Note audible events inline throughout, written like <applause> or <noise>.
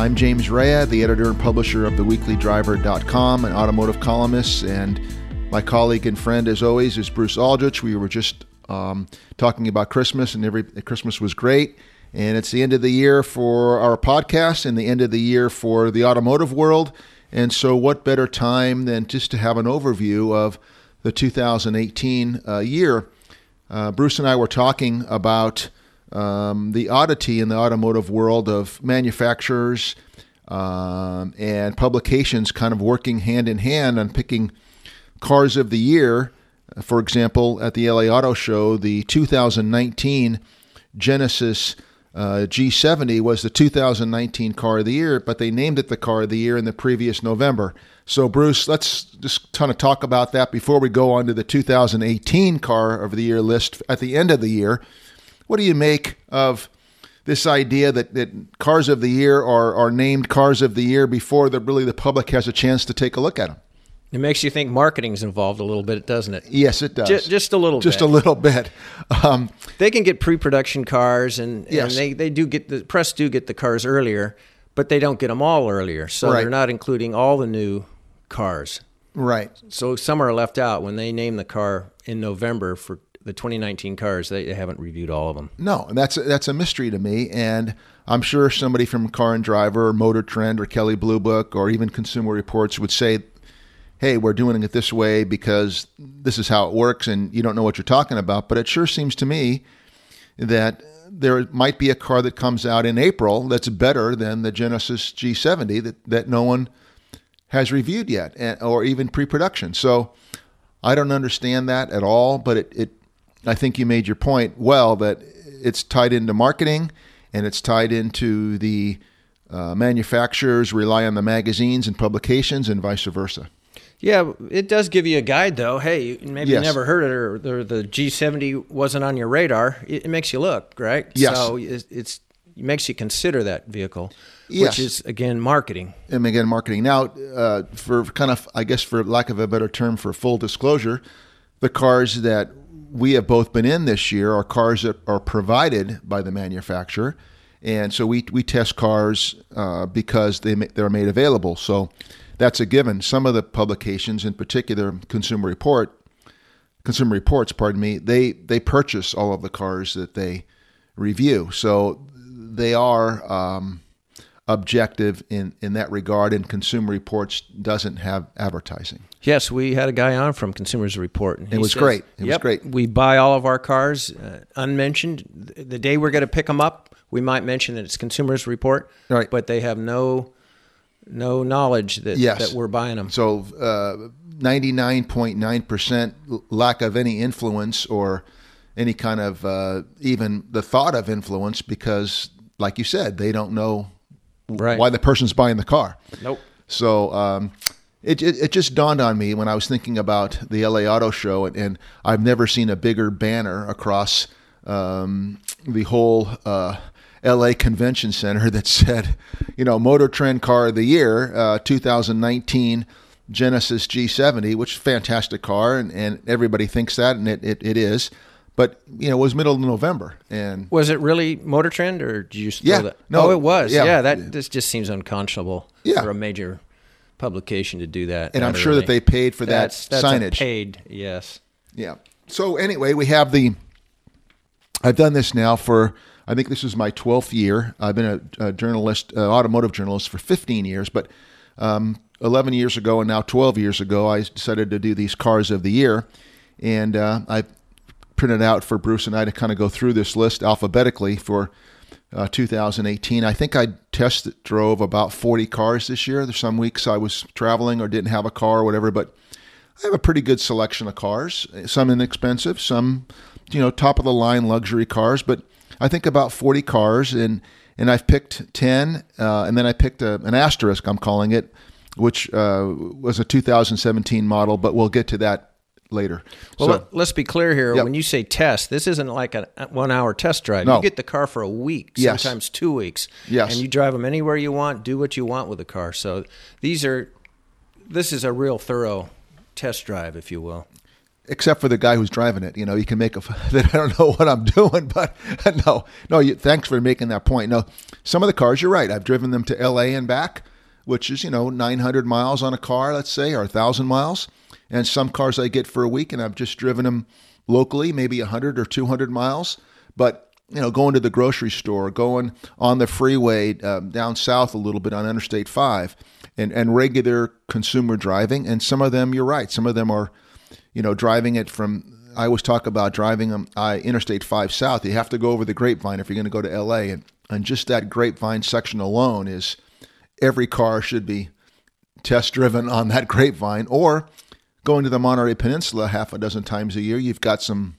I'm James Raia, the editor and publisher of theweeklydriver.com, an automotive columnist, and my colleague and friend, as always, is Bruce Aldrich. We were just um, talking about Christmas, and every Christmas was great. And it's the end of the year for our podcast and the end of the year for the automotive world. And so, what better time than just to have an overview of the 2018 uh, year? Uh, Bruce and I were talking about um, the oddity in the automotive world of manufacturers um, and publications kind of working hand in hand on picking cars of the year. For example, at the LA Auto Show, the 2019 Genesis uh, G70 was the 2019 car of the year, but they named it the car of the year in the previous November. So, Bruce, let's just kind of talk about that before we go on to the 2018 car of the year list at the end of the year. What do you make of this idea that, that cars of the year are, are named cars of the year before the, really the public has a chance to take a look at them? It makes you think marketing's involved a little bit, doesn't it? Yes, it does. Just, just a little bit. just bit. a little bit. Um, they can get pre-production cars, and, Yes. and they, they do get the press do get the cars earlier, but they don't get them all earlier. So Right. they're not including all the new cars. right. So some are left out when they name the car in November for the 2019 cars. They, they haven't reviewed all of them. No, and that's that's a mystery to me, and I'm sure somebody from Car and Driver, or Motor Trend, or Kelly Blue Book, or even Consumer Reports would say, "Hey, we're doing it this way because this is how it works," and you don't know what you're talking about. But it sure seems to me that there might be a car that comes out in April that's better than the Genesis G70 that, that no one has reviewed yet, or even pre-production. So I don't understand that at all. But it, it, I think you made your point well that it's tied into marketing, and it's tied into the uh, manufacturers rely on the magazines and publications, and vice versa. Yeah, it does give you a guide, though. Hey, maybe Yes. you never heard it, or, or the G70 wasn't on your radar. It, it makes you look, right? Yes. So it's, it's it makes you consider that vehicle, Yes. which is again marketing. and again marketing. Now, uh, for kind of, I guess, for lack of a better term, for full disclosure, the cars that we have both been in this year are cars that are provided by the manufacturer, and so we we test cars uh, because they they're made available. So that's a given. Some of the publications, in particular, Consumer Report, Consumer Reports, pardon me, they they purchase all of the cars that they review. So they are. Um, objective in, in that regard, and Consumer Reports doesn't have advertising. Yes, we had a guy on from Consumers Report. And he was says, great. It was great. We buy all of our cars uh, unmentioned. The day we're going to pick them up, we might mention that it's Consumers Report, Right. But they have no no knowledge that Yes. that we're buying them. So, uh, 99.9% lack of any influence or any kind of uh, even the thought of influence because, like you said, they don't know Right. why the person's buying the car. Nope. So um, it, it it just dawned on me when I was thinking about the LA Auto Show, and, and I've never seen a bigger banner across um, the whole uh, LA Convention Center that said, you know, Motor Trend Car of the Year, uh, 2019 Genesis G70, which is a fantastic car, and, and everybody thinks that, and it, it, it is. But you know, it was middle of November, and Was it really Motor Trend, or did you Yeah. throw that? No, oh, it was. yeah. Yeah, that this just seems unconscionable Yeah. for a major publication to do that. and that I'm sure that they paid for that that's, that's a signage. paid. Yes. Yeah. So anyway, we have the. I've done this now for. I think this is my 12th year. I've been a, a journalist, uh, automotive journalist, for 15 years. But um, 11 years ago and now 12 years ago, I decided to do these cars of the year, and uh, I printed out for Bruce and I to kind of go through this list alphabetically for uh, 2018. I think I test drove about 40 cars this year. There's some weeks I was traveling or didn't have a car or whatever, but I have a pretty good selection of cars. Some inexpensive, some you know top of the line luxury cars. But I think about 40 cars, and and I've picked 10, uh, and then I picked a, an asterisk. I'm calling it, which uh, was a 2017 model, but we'll get to that later. Well, so let, us be clear here. Yep. When you say test, this isn't like a one-hour test drive. No. You get the car for a week, Yes. sometimes two weeks. Yes. And you drive them anywhere you want, do what you want with the car. So these are, this is a real thorough test drive, if you will. except for the guy who's driving it. You know, you can make a <laughs> that I don't know what I'm doing, but <laughs> no, no. You, thanks for making that point. No, some of the cars, you're right. I've driven them to L.A. and back, which is you know 900 miles on a car, let's say, or 1,000 miles. And some cars I get for a week, and I've just driven them locally, maybe 100 or 200 miles. But you know, going to the grocery store, going on the freeway um, down south a little bit on Interstate 5, and, and regular consumer driving. And some of them, you're right, some of them are, you know, driving it from. I always talk about driving them I Interstate 5 south. You have to go over the Grapevine if you're going to go to LA, and and just that Grapevine section alone is every car should be test driven on that Grapevine or going to the Monterey Peninsula half a dozen times a year. You've got some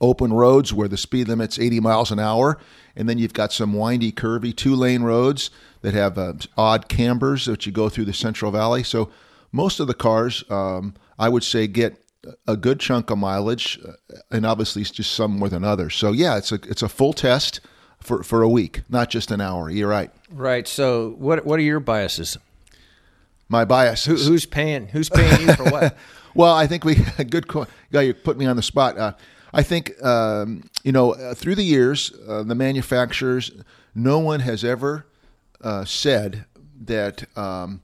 open roads where the speed limit's 80 miles an hour, and then you've got some windy, curvy two lane roads that have uh, odd cambers that you go through the Central Valley. So most of the cars, um, I would say, get a good chunk of mileage, uh, and obviously it's just some more than others. So yeah, it's a it's a full test for, for a week, not just an hour. You're right. Right. So what what are your biases? My bias. Who, who's paying? Who's paying you for what? <laughs> well, I think we <laughs> good guy. You put me on the spot. Uh, I think um, you know uh, through the years, uh, the manufacturers, no one has ever uh, said that um,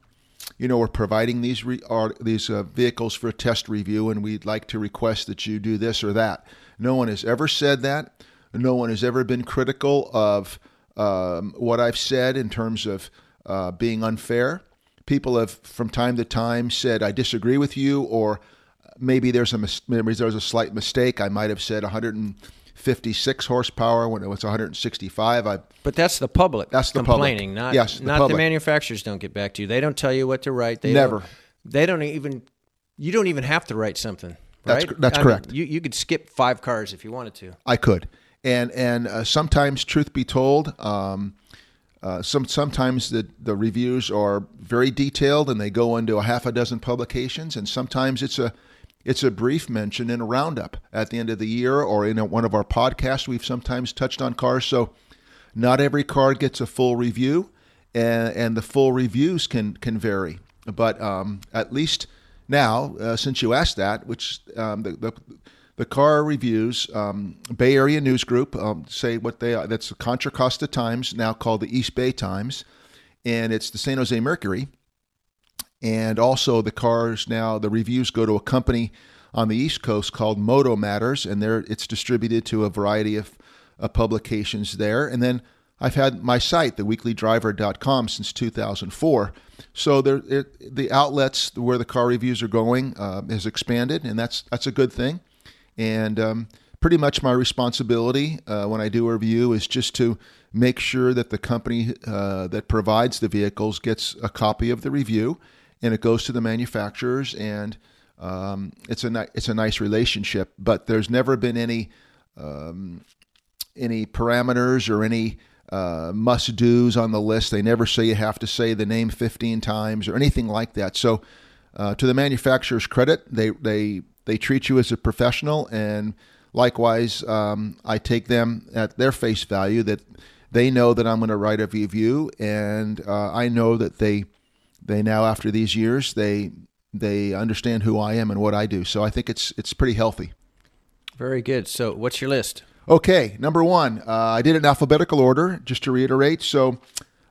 you know we're providing these re- are, these uh, vehicles for a test review, and we'd like to request that you do this or that. No one has ever said that. No one has ever been critical of um, what I've said in terms of uh, being unfair. People have, from time to time, said I disagree with you, or maybe there's a maybe there's a slight mistake. I might have said 156 horsepower when it was 165. I but that's the public. That's the complaining, public. not yes, the not public. the manufacturers. Don't get back to you. They don't tell you what to write. They Never. Don't, they don't even. You don't even have to write something. Right? that's I mean, correct. you you could skip five cars if you wanted to. I could, and and uh, sometimes, truth be told. Um, uh, some sometimes the, the reviews are very detailed and they go into a half a dozen publications, and sometimes it's a it's a brief mention in a roundup at the end of the year or in a, one of our podcasts. We've sometimes touched on cars, so not every car gets a full review, and, and the full reviews can can vary. But um, at least now, uh, since you asked that, which um, the, the the car reviews, um, Bay Area News Group, um, say what they are. That's the Contra Costa Times, now called the East Bay Times, and it's the San Jose Mercury. And also, the cars now, the reviews go to a company on the East Coast called Motor Matters, and there it's distributed to a variety of uh, publications there. And then I've had my site, theweeklydriver.com, since 2004. So there, it, the outlets where the car reviews are going uh, has expanded, and that's that's a good thing. And um, pretty much my responsibility uh, when I do a review is just to make sure that the company uh, that provides the vehicles gets a copy of the review, and it goes to the manufacturers, and um, it's a ni- it's a nice relationship. But there's never been any um, any parameters or any uh, must dos on the list. They never say you have to say the name 15 times or anything like that. So, uh, to the manufacturer's credit, they they they treat you as a professional, and likewise, um, I take them at their face value that they know that I'm going to write a review, and uh, I know that they they now after these years they they understand who I am and what I do. So I think it's it's pretty healthy. Very good. So, what's your list? Okay, number one, uh, I did it in alphabetical order, just to reiterate. So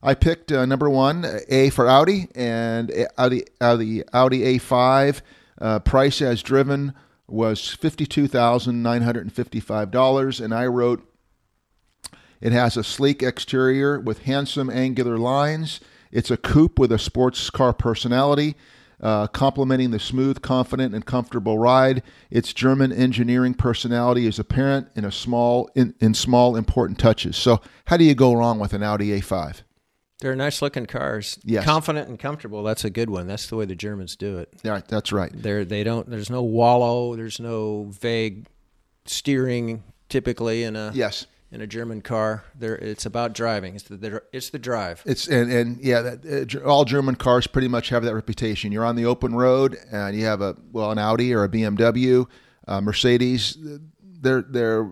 I picked uh, number one, A for Audi, and Audi, Audi, Audi A5. Uh, price as driven was $52,955. And I wrote, it has a sleek exterior with handsome angular lines. It's a coupe with a sports car personality uh, complementing the smooth, confident, and comfortable ride. Its German engineering personality is apparent in a small in, in small important touches. So, how do you go wrong with an Audi A5? They're nice looking cars. Yes. Confident and comfortable. That's a good one. That's the way the Germans do it. Yeah, that's right. They're they don't there's no wallow, there's no vague steering typically in a Yes. in a German car. There it's about driving. It's the it's the drive. It's and and yeah, that, uh, all German cars pretty much have that reputation. You're on the open road and you have a well an Audi or a BMW, uh, Mercedes. They're they're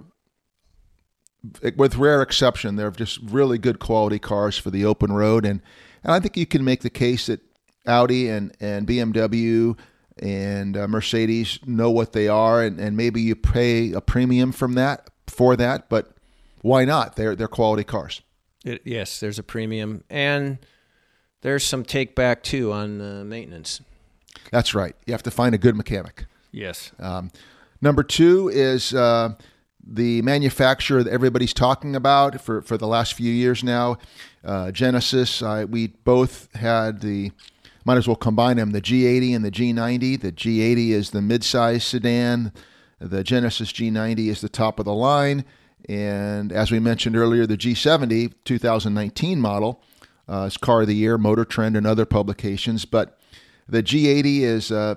with rare exception, they're just really good quality cars for the open road, and and I think you can make the case that Audi and and BMW and uh, Mercedes know what they are, and, and maybe you pay a premium from that for that, but why not? They're they're quality cars. It, yes, there's a premium, and there's some take back too on uh, maintenance. That's right. You have to find a good mechanic. Yes. Um, number two is uh, the manufacturer that everybody's talking about for, for the last few years now, uh, Genesis. Uh, we both had the, might as well combine them, the G80 and the G90. The G80 is the midsize sedan, the Genesis G90 is the top of the line. And as we mentioned earlier, the G70 2019 model uh, is car of the year, Motor Trend, and other publications. But the G80 is uh,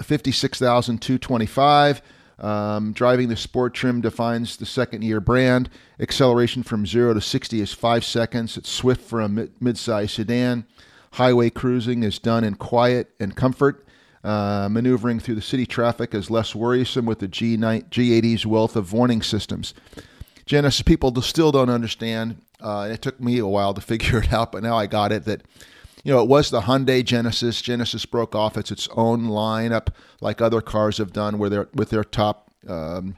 56,225. Um, driving the sport trim defines the second year brand. Acceleration from 0 to 60 is 5 seconds. It's swift for a mid- midsize sedan. Highway cruising is done in quiet and comfort. Uh, maneuvering through the city traffic is less worrisome with the G9, G80's wealth of warning systems. Genesis people still don't understand. Uh, it took me a while to <laughs> figure it out, but now I got it that you know, it was the Hyundai Genesis. Genesis broke off. It's its own lineup, like other cars have done, where they're with their top um,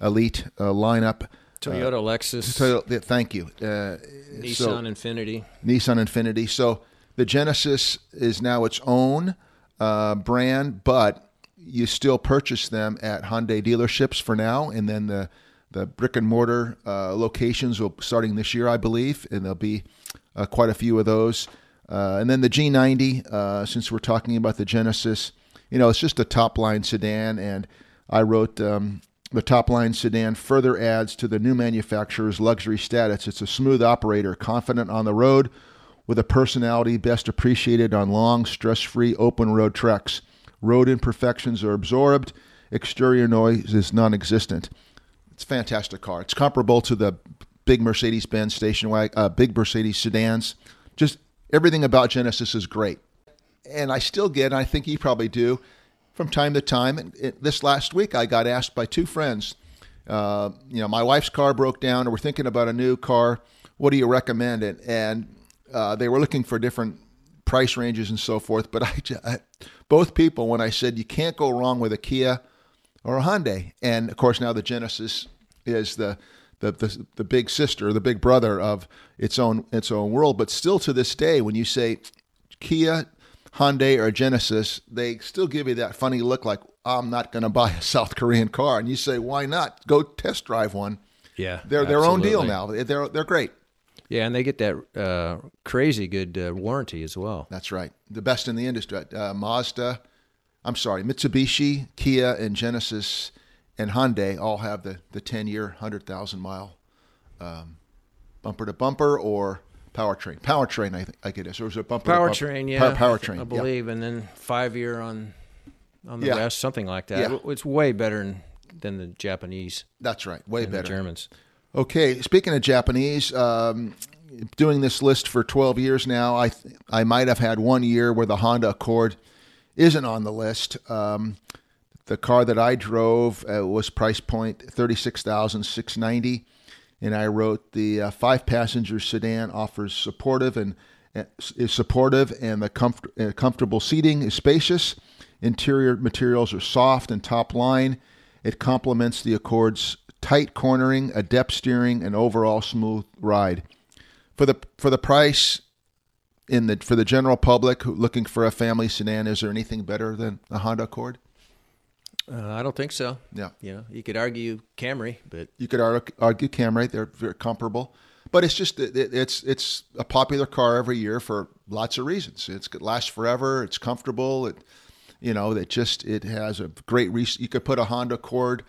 elite uh, lineup. Toyota, uh, Lexus. Toyota, thank you. Uh, Nissan so, Infiniti. Nissan Infiniti. So the Genesis is now its own uh, brand, but you still purchase them at Hyundai dealerships for now, and then the the brick and mortar uh, locations will starting this year, I believe, and there'll be uh, quite a few of those. Uh, and then the G90, uh, since we're talking about the Genesis, you know, it's just a top line sedan. And I wrote um, the top line sedan further adds to the new manufacturer's luxury status. It's a smooth operator, confident on the road, with a personality best appreciated on long, stress free open road treks. Road imperfections are absorbed, exterior noise is non existent. It's a fantastic car. It's comparable to the big Mercedes Benz station wagon, uh, big Mercedes sedans. Just everything about Genesis is great. And I still get, and I think you probably do, from time to time. And it, this last week, I got asked by two friends, uh, you know, my wife's car broke down, or we're thinking about a new car. What do you recommend? It and uh, they were looking for different price ranges and so forth. But I, I, both people, when I said you can't go wrong with a Kia or a Hyundai, and of course now the Genesis is the the, the, the big sister, the big brother of its own its own world. But still to this day, when you say Kia, Hyundai, or Genesis, they still give you that funny look, like I'm not going to buy a South Korean car, and you say, why not? Go test drive one. Yeah, they're their own deal now. They're they're great. Yeah, and they get that uh, crazy good uh, warranty as well. That's right, the best in the industry. Uh, Mazda, I'm sorry, Mitsubishi, Kia, and Genesis and Hyundai all have the, the 10 year, 100,000 mile um, bumper to bumper or powertrain. Powertrain, I think I get it. So it was a bumper powertrain, yeah, Power, powertrain, I believe, yeah. and then five year on on the yeah. rest, something like that. Yeah. It's way better than, than the Japanese. That's right, way better. Germans. Okay, speaking of Japanese, um, doing this list for 12 years now, I th- I might have had one year where the Honda Accord isn't on the list. Um, the car that I drove uh, was price point thirty six thousand six ninety, and I wrote the uh, five passenger sedan offers supportive and uh, is supportive and the comfort, uh, comfortable seating is spacious. Interior materials are soft and top line. It complements the Accord's tight cornering, adept steering, and overall smooth ride. For the for the price, in the for the general public looking for a family sedan, is there anything better than a Honda Accord? Uh, I don't think so. Yeah. You know, you could argue Camry, but you could argue Camry. They're very comparable, but it's just it's it's a popular car every year for lots of reasons. It's it lasts forever. It's comfortable. It you know it just it has a great. Re- you could put a Honda Accord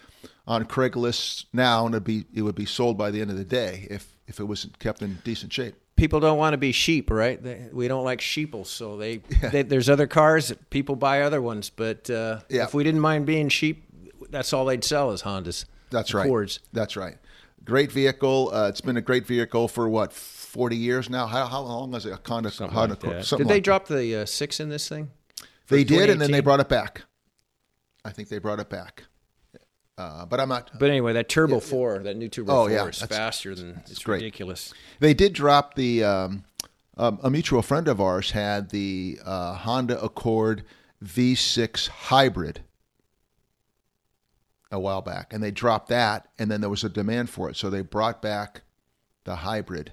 on Craigslist now, and it'd be it would be sold by the end of the day if if it wasn't kept in decent shape people don't want to be sheep, right? They, we don't like sheeple, so they, <laughs> yeah. they, there's other cars that people buy other ones. But uh, yeah. if we didn't mind being sheep, that's all they'd sell is Hondas. That's right. Accords. That's right. Great vehicle. Uh, it's been a great vehicle for what forty years now. How, how long has it? A Honda, Something Honda like Did they drop the uh, six in this thing? They did, and then they brought it back. I think they brought it back. Uh, but I'm not. But anyway, that Turbo yeah, Four, that new Turbo oh, Four, yeah, is faster than it's great. ridiculous. They did drop the. Um, um, a mutual friend of ours had the uh, Honda Accord V6 hybrid a while back, and they dropped that, and then there was a demand for it, so they brought back the hybrid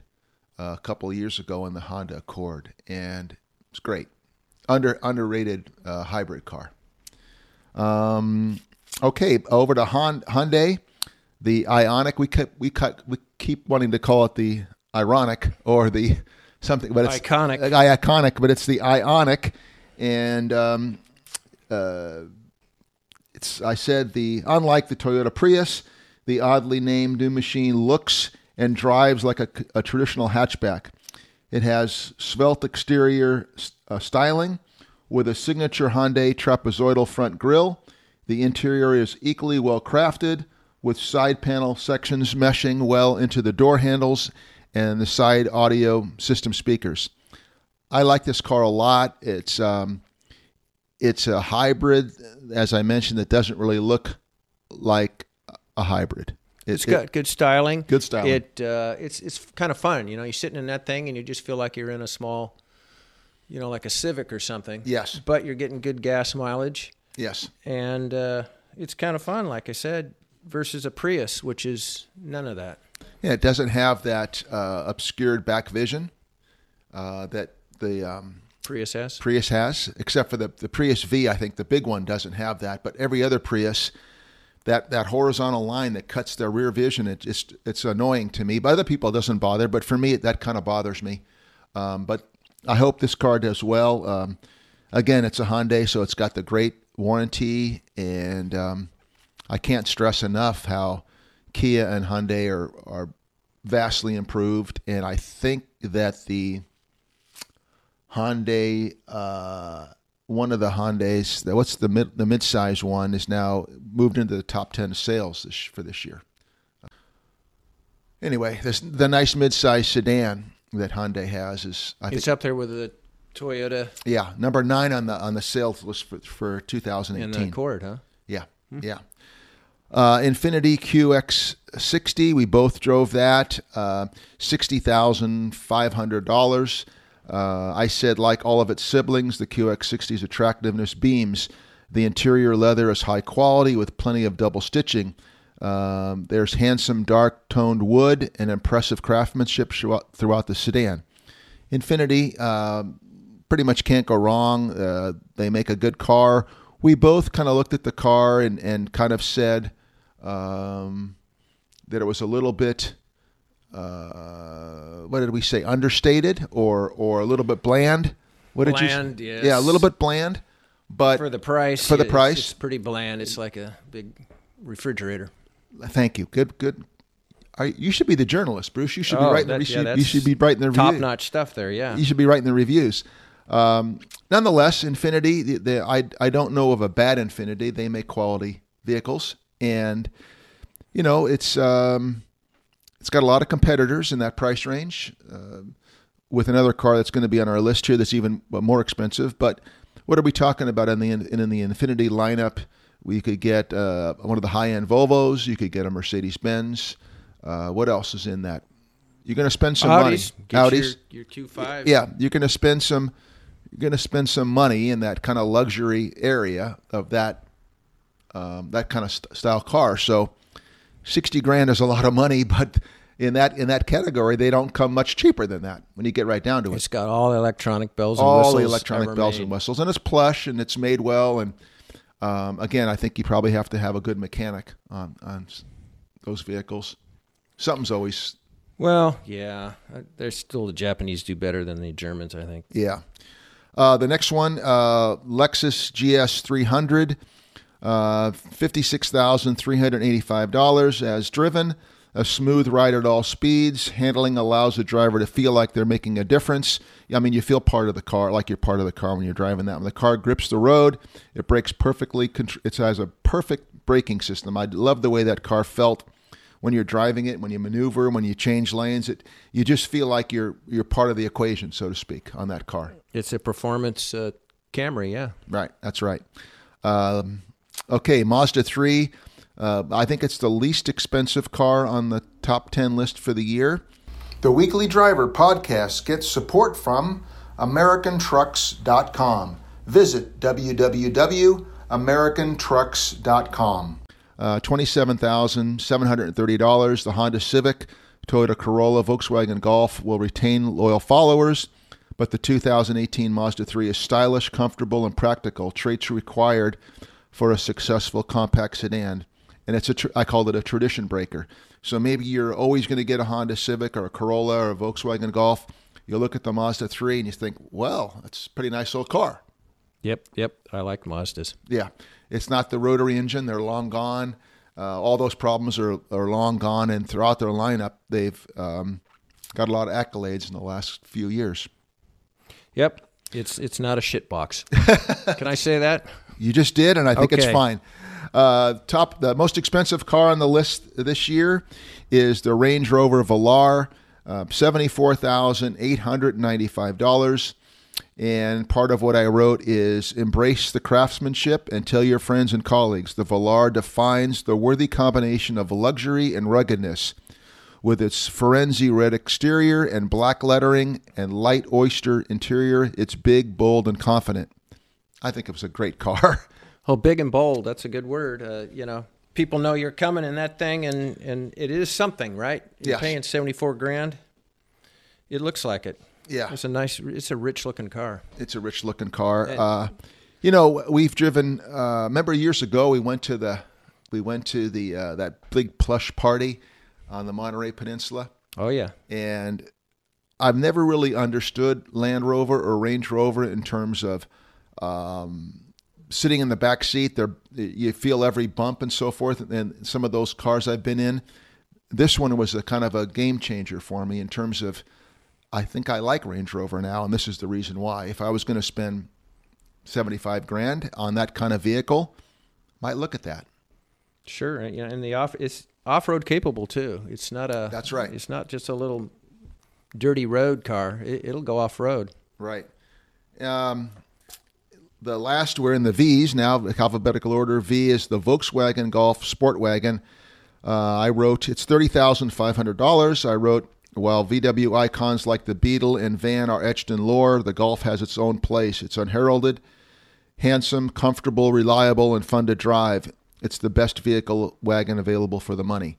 uh, a couple of years ago in the Honda Accord, and it's great. Under underrated uh, hybrid car. Um, okay, over to Hyundai, the Ioniq. We cut, we cut, we keep wanting to call it the ironic or the something, but it's iconic. Iconic, but it's the Ioniq, and um, uh, it's. I said the unlike the Toyota Prius, the oddly named new machine looks and drives like a, a traditional hatchback. It has svelte exterior uh, styling with a signature Hyundai trapezoidal front grille. The interior is equally well crafted with side panel sections meshing well into the door handles and the side audio system speakers. I like this car a lot. It's um, it's a hybrid, as I mentioned, that doesn't really look like a hybrid. It, it's got it, good styling. Good styling. It uh, it's it's kind of fun. You know, you're sitting in that thing and you just feel like you're in a small, you know, like a Civic or something. Yes. But you're getting good gas mileage. Yes. And uh, it's kind of fun, like I said, versus a Prius, which is none of that. Yeah, it doesn't have that uh, obscured back vision uh, that the um, Prius has. Prius has, except for the the Prius V. I think the big one doesn't have that, but every other Prius. That, that horizontal line that cuts their rear vision, it just it's annoying to me. But other people it doesn't bother, but for me that kind of bothers me. Um, but I hope this car does well. Um, again, it's a Hyundai, so it's got the great warranty, and um, I can't stress enough how Kia and Hyundai are, are vastly improved, and I think that the Hyundai, uh, one of the Hyundai's, what's the mid the midsize one, is now moved into the top ten sales this, for this year. Anyway, this the nice midsize sedan that Hyundai has is I it's think, up there with the Toyota. Yeah, number nine on the on the sales list for, for 2018. In the Accord, huh? Yeah, hmm. yeah. Uh, Infiniti QX60, we both drove that. Uh, $60,500. Uh, I said, like all of its siblings, the QX60's attractiveness beams. The interior leather is high quality with plenty of double stitching. Um, there's handsome dark toned wood and impressive craftsmanship throughout the sedan. Infiniti uh, pretty much can't go wrong. Uh, they make a good car. We both kind of looked at the car and, and kind of said um, that it was a little bit, uh, what did we say, understated or, or a little bit bland. What did bland, you? Yes. Yeah, a little bit bland, but for the price, for the price, it's pretty bland. It's like a big refrigerator. Thank you. Good, good. you should be the journalist, Bruce. You should oh, be writing. the, yeah, you should be writing the top notch stuff there. Yeah, you should be writing the reviews. Um, nonetheless, Infiniti, The, the, I I don't know of a bad Infiniti. They make quality vehicles, and you know it's um, it's got a lot of competitors in that price range. Uh, with another car that's going to be on our list here, that's even more expensive. But what are we talking about in the in, in the Infiniti lineup? We could get uh, one of the high end Volvos. You could get a Mercedes Benz. Uh, what else is in that? You're going to spend some Audis. money. Get Audis. Your, your two five. Yeah, you're going to spend some. You're going to spend some money in that kind of luxury area of that um, that kind of st- style car. So, sixty grand is a lot of money, <laughs> but in that in that category, they don't come much cheaper than that when you get right down to it. It's got all electronic bells and all whistles. All the electronic bells made. and whistles, and it's plush and it's made well and um, again, I think you probably have to have a good mechanic on on those vehicles. Something's always well, yeah. Uh, there's still the Japanese do better than the Germans, I think. Yeah. Uh, the next one, uh, Lexus GS 300, uh, $56,385 as driven. A smooth ride at all speeds. Handling allows the driver to feel like they're making a difference. I mean, you feel part of the car, like you're part of the car when you're driving that. When the car grips the road, it brakes perfectly. It has a perfect braking system. I love the way that car felt when you're driving it, when you maneuver, when you change lanes. It you just feel like you're you're part of the equation, so to speak, on that car. It's a performance uh, Camry, yeah. Right, that's right. Um, okay, Mazda three. Uh, I think it's the least expensive car on the top 10 list for the year. The Weekly Driver podcast gets support from AmericanTrucks.com. visit www.americantrucks.com. Uh, $27,730. The Honda Civic, Toyota Corolla, Volkswagen Golf will retain loyal followers, but the 2018 Mazda 3 is stylish, comfortable, and practical, traits required for a successful compact sedan. And it's a tr- I called it a tradition breaker. So maybe you're always going to get a Honda Civic or a Corolla or a Volkswagen Golf. You look at the Mazda 3 and you think, well, that's a pretty nice little car. Yep, yep. I like Mazdas. Yeah. It's not the rotary engine, they're long gone. Uh, all those problems are, are long gone, and throughout their lineup, they've um, got a lot of accolades in the last few years. Yep, it's it's not a shit box. <laughs> Can I say that? You just did, and I think okay. it's fine. Uh, top, the most expensive car on the list this year is the Range Rover Velar, uh, seventy-four thousand eight hundred ninety-five dollars. And part of what I wrote is embrace the craftsmanship and tell your friends and colleagues the Velar defines the worthy combination of luxury and ruggedness. With its Firenze red exterior and black lettering and light oyster interior, it's big, bold, and confident. I think it was a great car. <laughs> Oh, big and bold. That's a good word. Uh, you know, people know you're coming in that thing, and, and it is something, right? You're yes. paying 74 grand. It looks like it. Yeah, it's a nice, it's a rich looking car. It's a rich looking car. And, uh, you know, we've driven. Uh, remember years ago we went to the we went to the uh, that big plush party on the Monterey Peninsula. Oh yeah, and I've never really understood Land Rover or Range Rover in terms of um, sitting in the back seat. There, you feel every bump and so forth. And some of those cars I've been in, this one was a kind of a game changer for me in terms of I think I like Range Rover now, and this is the reason why. If I was going to spend 75 grand on that kind of vehicle, might look at that. Sure, you know, and the off it's off-road capable too. It's not a That's right. It's not just a little dirty road car. It, will go off-road. Right. Um, the last we're in the V's now, alphabetical order. V is the Volkswagen Golf Sport Wagon. Uh, I wrote it's thirty thousand five hundred dollars. I wrote while VW icons like the Beetle and Van are etched in lore, the Golf has its own place. It's unheralded, handsome, comfortable, reliable, and fun to drive. It's the best vehicle wagon available for the money.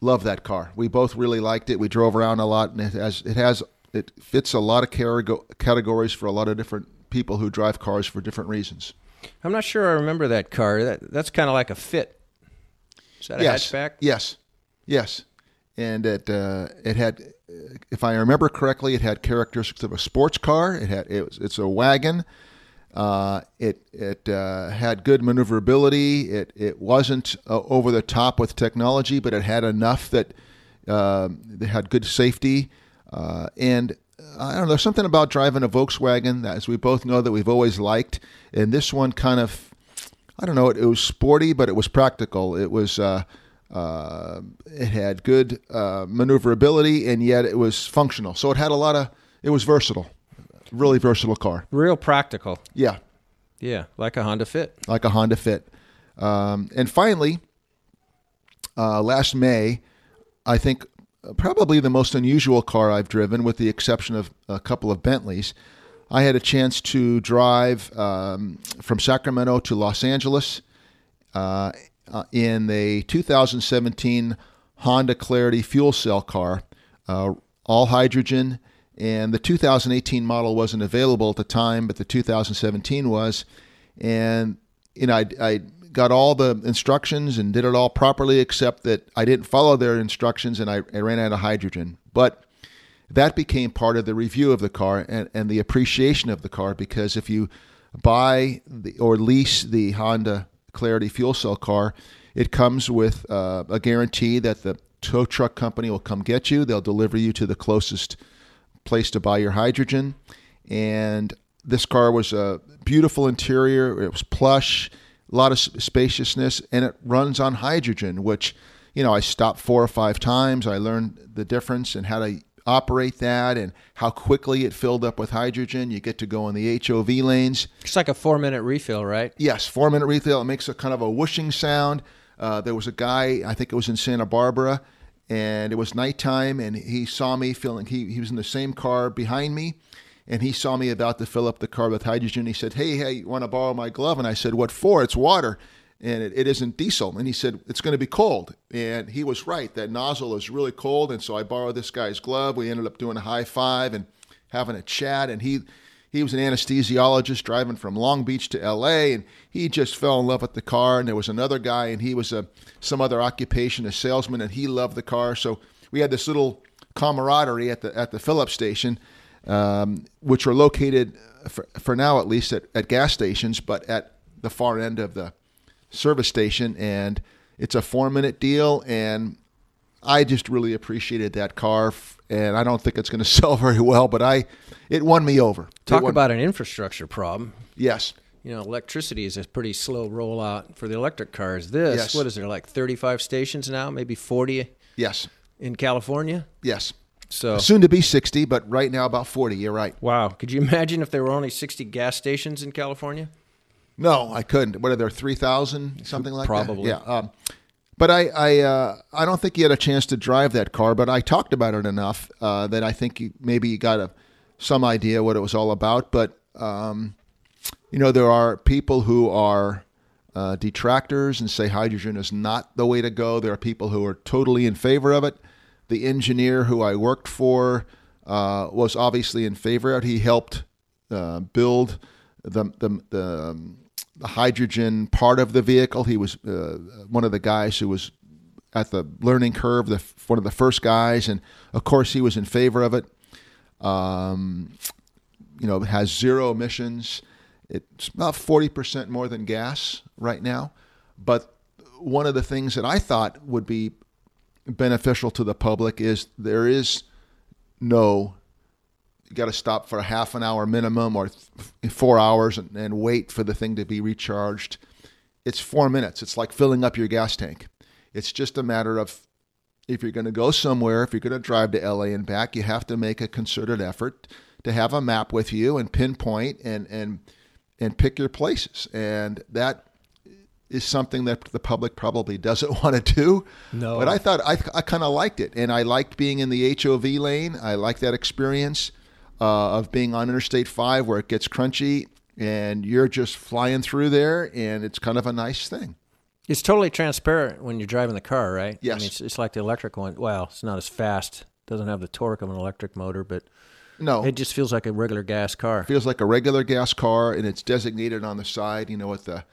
Love that car. We both really liked it. We drove around a lot, and it has it has it fits a lot of categories for a lot of different people who drive cars for different reasons. I'm not sure I remember that car. That that's kind of like a Fit. Is that a yes. hatchback? Yes. Yes and it uh, it had, if I remember correctly, it had characteristics of a sports car. It had it was, it's a wagon. Uh, it it uh, had good maneuverability. It it wasn't uh, over the top with technology, but it had enough that um, it had good safety. Uh, and I don't know, there's something about driving a Volkswagen that, as we both know, that we've always liked. And this one kind of, I don't know, it, it was sporty, but it was practical. It was uh, it had good uh, maneuverability, and yet it was functional. So it had a lot of. It was versatile, really versatile car. Real practical. Yeah. Yeah, like a Honda Fit. Like a Honda Fit. Um, and finally, uh, last May, I think probably the most unusual car I've driven, with the exception of a couple of Bentleys. I had a chance to drive um, from Sacramento to Los Angeles uh, uh, in the 2017 Honda Clarity fuel cell car, uh, all hydrogen. And the 2018 model wasn't available at the time, but the 2017 was. And you know, I, I got all the instructions and did it all properly, except that I didn't follow their instructions and I, I ran out of hydrogen. But that became part of the review of the car and, and the appreciation of the car because if you buy the, or lease the Honda Clarity fuel cell car, it comes with uh, a guarantee that the tow truck company will come get you. They'll deliver you to the closest place to buy your hydrogen. And this car was a beautiful interior. It was plush, a lot of spaciousness, and it runs on hydrogen, which, you know, I stopped four or five times. I learned the difference and how to operate that and how quickly it filled up with hydrogen. You get to go in the HOV lanes. It's like a four minute refill, right? Yes, four minute refill. It makes a kind of a whooshing sound. Uh, there was a guy, I think it was in Santa Barbara, and it was nighttime, and he saw me feeling he, he was in the same car behind me. and he saw me about to fill up the car with hydrogen. He said, "Hey, hey, you want to borrow my glove?" And I said, "What for?" It's water, and it, it isn't diesel. And he said, "It's going to be cold." And he was right. That nozzle is really cold, and so I borrowed this guy's glove. We ended up doing a high five and having a chat, and he he was an anesthesiologist driving from Long Beach to L.A. and he just fell in love with the car. And there was another guy, and he was a some other occupation, a salesman, and he loved the car. So we had this little camaraderie at the at the Phillips station, um, which are located for, for now at least at, at gas stations, but at the far end of the service station. And it's a four minute deal, and I just really appreciated that car, and I don't think it's going <laughs> to sell very well, but I it won me over. Talk about an infrastructure problem. Yes. You know, electricity is a pretty slow rollout for the electric cars. This, yes. what is there, like 35 stations now, maybe 40? Yes. In California? Yes. So soon to be 60, but right now about 40. You're right. Wow. Could you imagine if there were only 60 gas stations in California? No, I couldn't. What are there, 3,000, something like Probably. that? Probably. Yeah. Um, but I I, uh, I don't think you had a chance to drive that car, but I talked about it enough uh, that I think you, maybe you got a, some idea what it was all about. But um, you know, there are people who are uh, detractors and say hydrogen is not the way to go. There are people who are totally in favor of it. The engineer who I worked for uh, was obviously in favor of it. He helped uh, build the the, the um, the hydrogen part of the vehicle. He was uh, one of the guys who was at the learning curve, the, one of the first guys, and of course he was in favor of it. Um, you know, has zero emissions. It's about forty percent more than gas right now. But one of the things that I thought would be beneficial to the public is there is no you got to stop for a half an hour minimum or th- four hours and, and wait for the thing to be recharged. It's four minutes. It's like filling up your gas tank. It's just a matter of if you're going to go somewhere, if you're going to drive to LA and back, you have to make a concerted effort to have a map with you and pinpoint and and and pick your places. And that is something that the public probably doesn't <laughs> want to do. No. But I thought I, I kind of liked it. And I liked being in the HOV lane. I liked that experience uh, of being on Interstate 5 where it gets crunchy and you're just flying through there and it's kind of a nice thing. It's totally transparent when you're driving the car, right? Yes. I mean, it's, it's like the electric one. Well, it's not as fast, doesn't have the torque of an electric motor, but no, it just feels like a regular gas car. Feels like a regular gas car, and it's designated on the side, you know, with the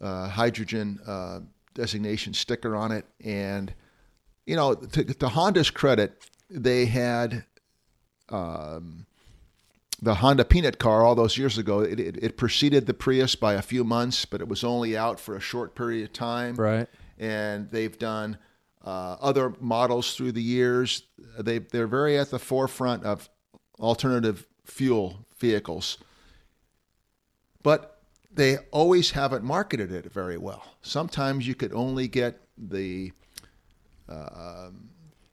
uh, hydrogen uh, designation sticker on it. And you know, to, to Honda's credit, they had um, the Honda Peanut car all those years ago. It, it, it, preceded the Prius by a few months, but it was only out for a short period of time. Right. And they've done uh, other models through the years. They they're very at the forefront of alternative fuel vehicles, but they always haven't marketed it very well. Sometimes you could only get the uh,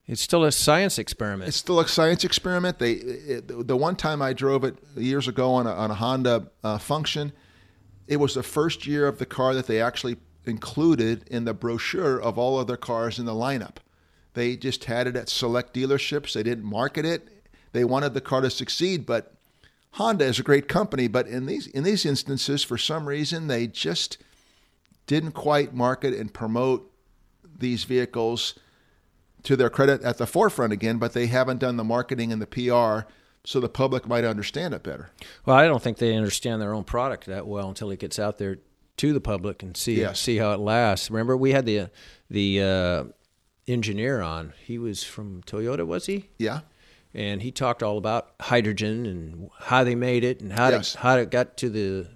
it's still a science experiment. It's still a science experiment. They it, the one time I drove it years ago on a, on a Honda uh, Function, it was the first year of the car that they actually included in the brochure of all other cars in the lineup. They just had it at select dealerships. They didn't market it. They wanted the car to succeed, but Honda is a great company. But in these in these instances, for some reason, they just didn't quite market and promote these vehicles to their credit at the forefront again, but they haven't done the marketing and the PR so the public might understand it better. Well, I don't think they understand their own product that well until it gets out there to the public and see yes. see how it lasts. Remember, we had the the uh, engineer on. He was from Toyota, was he? Yeah. And he talked all about hydrogen and how they made it and how yes. it, how it got to the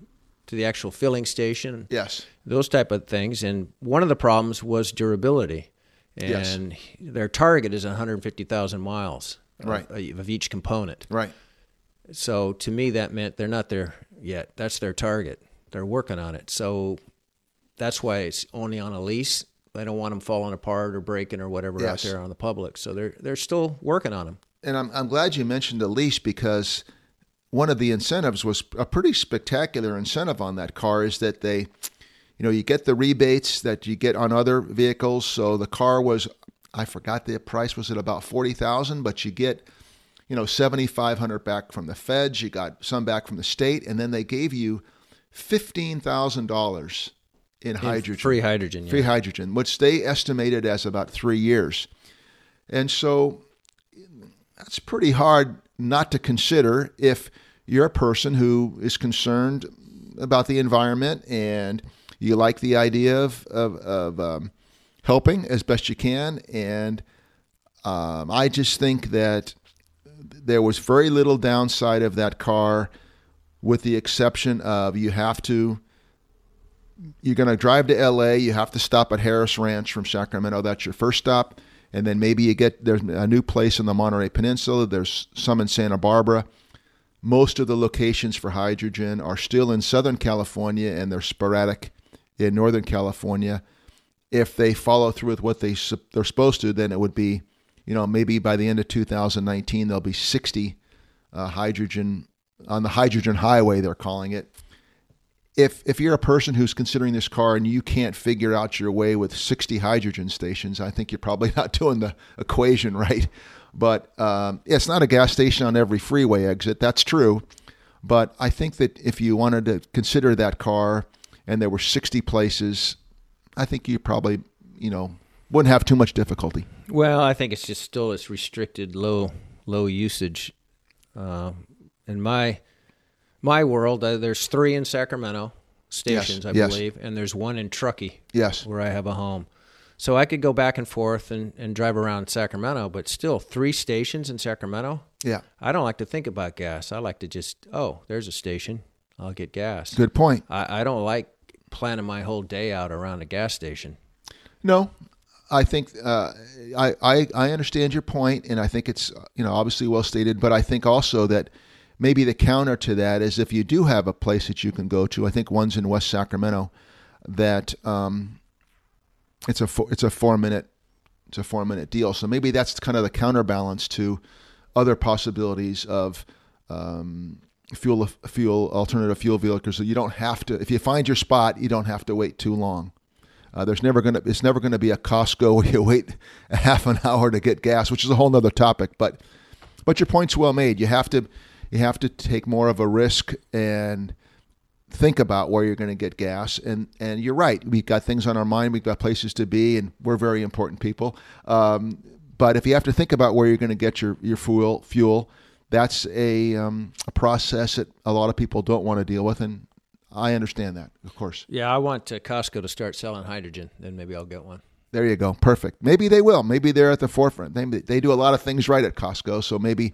to the actual filling station. Yes. Those type of things. And one of the problems was durability and yes. their target is 150,000 miles right. of, of, each component. Right. So to me, that meant they're not there yet. That's their target. They're working on it. So that's why it's only on a lease. They don't want them falling apart or breaking or whatever yes. out there on the public. So they're they're still working on them. And I'm I'm glad you mentioned the lease because one of the incentives was a pretty spectacular incentive on that car is that they you know, you get the rebates that you get on other vehicles. So the car was, I forgot the price was at about forty thousand, but you get, you know, 7,500 back from the feds, you got some back from the state, and then they gave you $15,000 in hydrogen. Free hydrogen. Free hydrogen, which they estimated as about three years. And so that's pretty hard not to consider if you're a person who is concerned about the environment and you like the idea of, of, of um, helping as best you can. And um, I just think that there was very little downside of that car, with the exception of you have to. You're going to drive to LA. You have to stop at Harris Ranch from Sacramento. That's your first stop, and then maybe you get there's a new place in the Monterey Peninsula. There's some in Santa Barbara. Most of the locations for hydrogen are still in Southern California, and they're sporadic in Northern California. If they follow through with what they they're supposed to, then it would be you know, maybe by the end of 2019, there'll be 60 uh, hydrogen on the hydrogen highway, they're calling it. If, if you're a person who's considering this car and you can't figure out your way with 60 hydrogen stations, I think you're probably <laughs> not doing the equation right. But um, it's not a gas station on every freeway exit. That's true. But I think that if you wanted to consider that car and there were 60 places, I think you probably, you know, wouldn't have too much difficulty. Well, I think it's just still it's restricted low low usage. Uh, in my my world, uh, there's three in Sacramento stations, yes, I yes. believe, and there's one in Truckee, yes, where I have a home. So I could go back and forth and, and drive around Sacramento, but still three stations in Sacramento. Yeah, I don't like to think about gas. I like to just oh, there's a station, I'll get gas. Good point. I, I don't like planning my whole day out around a gas station. No, I think uh, I, I I understand your point, and I think it's you know obviously well stated. But I think also that maybe the counter to that is if you do have a place that you can go to. I think one's in West Sacramento that um, it's a four, it's a four minute it's a four minute deal. So maybe that's kind of the counterbalance to other possibilities of um, fuel fuel alternative fuel vehicles. So you don't have to if you find your spot, you don't have to wait too long. Uh, there's never to it's never to be a Costco <laughs> where you wait a half an hour to get gas, which is a whole other topic. But but your point's well made. You have to you have to take more of a risk and think about where you're going to get gas. And and you're right. We've got things on our mind. We've got places to be, and we're very important people. Um, but if you have to think about where you're going to get your your fuel fuel, that's a um, a process that a lot of people don't want to deal with, and I understand that, of course. Yeah, I want uh, Costco to start selling hydrogen. Then maybe I'll get one. There you go. Perfect. Maybe they will. Maybe they're at the forefront. They, they do a lot of things right at Costco, so maybe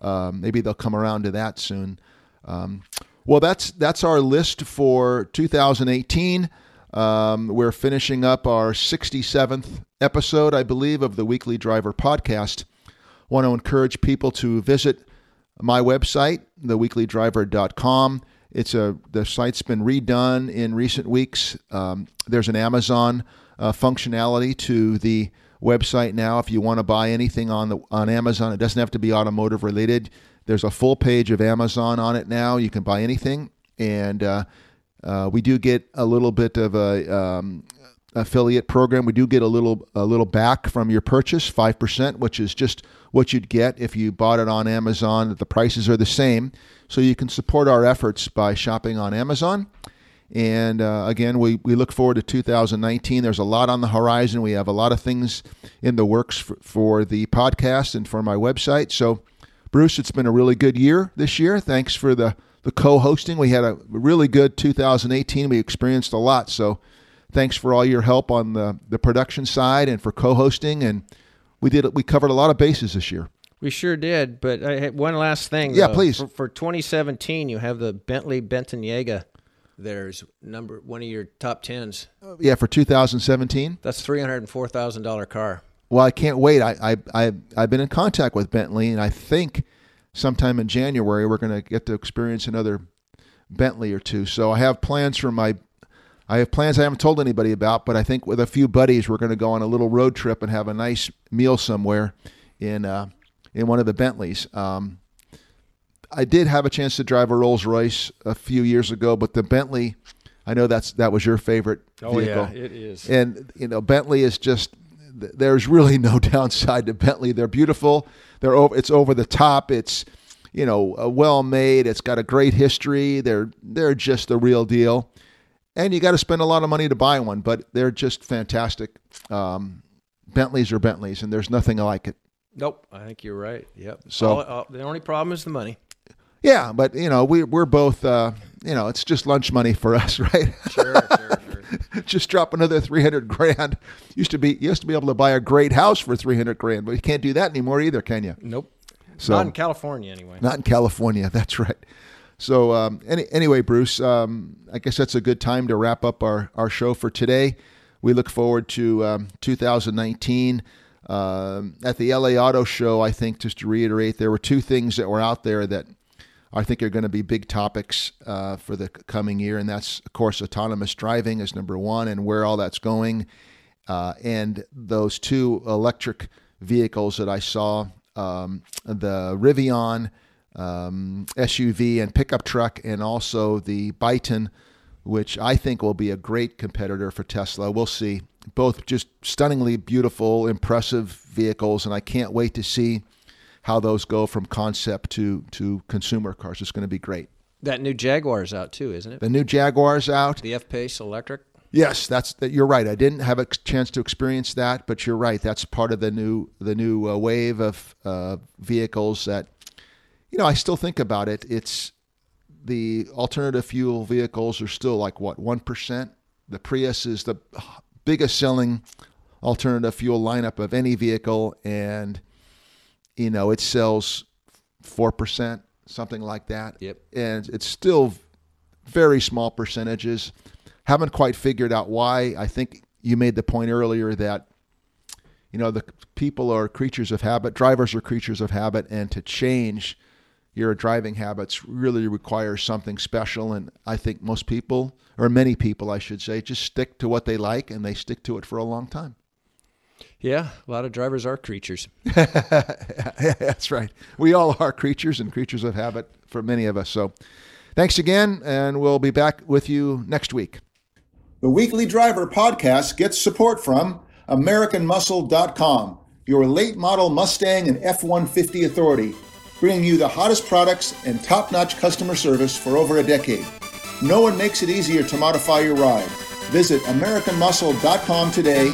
um, maybe they'll come around to that soon. Um, well, that's that's our list for 2018. Um, we're finishing up our 67th episode, I believe, of the Weekly Driver podcast. Want to encourage people to visit my website, theweeklydriver.com. It's a the site's been redone in recent weeks. Um, there's an Amazon uh, functionality to the website now. If you want to buy anything on the on Amazon, it doesn't have to be automotive related. There's a full page of Amazon on it now. You can buy anything, and uh, uh, we do get a little bit of a um, affiliate program. We do get a little a little back from your purchase, five percent, which is just what you'd get if you bought it on Amazon. The prices are the same, so you can support our efforts by shopping on Amazon. And uh, again, we, we look forward to 2019. There's a lot on the horizon. We have a lot of things in the works for, for the podcast and for my website. So, Bruce, it's been a really good year this year. Thanks for the, the co hosting. We had a really good 2018. We experienced a lot. So, thanks for all your help on the, the production side and for co hosting. And we did we covered a lot of bases this year. We sure did. But I had one last thing. Yeah, though. please. For, for 2017, you have the Bentley Bentayga there's number one of your top tens. Uh, yeah, for 2017. That's three hundred and four thousand dollar car. Well, I can't wait. I, I I I've been in contact with Bentley, and I think sometime in January we're going to get to experience another Bentley or two. So I have plans for my. I have plans I haven't told anybody about, but I think with a few buddies we're going to go on a little road trip and have a nice meal somewhere in uh, in one of the Bentleys. Um, I did have a chance to drive a Rolls Royce a few years ago, but the Bentley, I know that's that was your favorite Oh vehicle. yeah, it is. And you know, Bentley is just there's really no <laughs> downside to Bentley. They're beautiful. They're over, it's over the top. It's you know uh, well made. It's got a great history. They're they're just the real deal. And you got to spend a lot of money to buy one, but they're just fantastic. Um, Bentleys are Bentleys, and there's nothing like it. Nope, I think you're right. Yep. So all, all, the only problem is the money. Yeah, but you know we we're both uh, you know it's just lunch money for us, <laughs> right? Sure, sure, sure. <laughs> just drop another three hundred grand. Used to be used to be able to buy a great house for three hundred grand, but you can't do that anymore either, can you? Nope. So, not in California, anyway. Not in California. <laughs> That's right. So um, any, anyway, Bruce, um, I guess that's a good time to wrap up our our show for today. We look forward to um, 2019. Uh, at the LA Auto Show, I think just to reiterate, there were two things that were out there that I think are going to be big topics uh, for the coming year, and that's of course autonomous driving is number one, and where all that's going, uh, and those two electric vehicles that I saw, um, the Rivian um, SUV and pickup truck, and also the Byton, which I think will be a great competitor for Tesla. We'll see. Both just stunningly beautiful, impressive vehicles, and I can't wait to see how those go from concept to to consumer cars. It's going to be great. That new Jaguar's out too, isn't it? The new Jaguar's out. The F Pace electric. Yes, that's that. You're right. I didn't have a chance to experience that, but you're right. That's part of the new the new uh, wave of uh, vehicles that, you know, I still think about it. It's the alternative fuel vehicles are still like what one percent. The Prius is the biggest selling alternative fuel lineup of any vehicle, and you know, it sells 4%, something like that. Yep. And it's still very small percentages. Haven't quite figured out why. I think you made the point earlier that, you know, the people are creatures of habit, drivers are creatures of habit, and to change your driving habits really requires something special. And I think most people, or many people, I should say, just stick to what they like and they stick to it for a long time. Yeah, a lot of drivers are creatures. <laughs> That's right. We all are creatures and creatures of habit for many of us. So thanks again, and we'll be back with you next week. The Weekly Driver podcast gets support from AmericanMuscle.com, your late model Mustang and F 150 authority, bringing you the hottest products and top notch customer service for over a decade. No one makes it easier to modify your ride. Visit AmericanMuscle.com today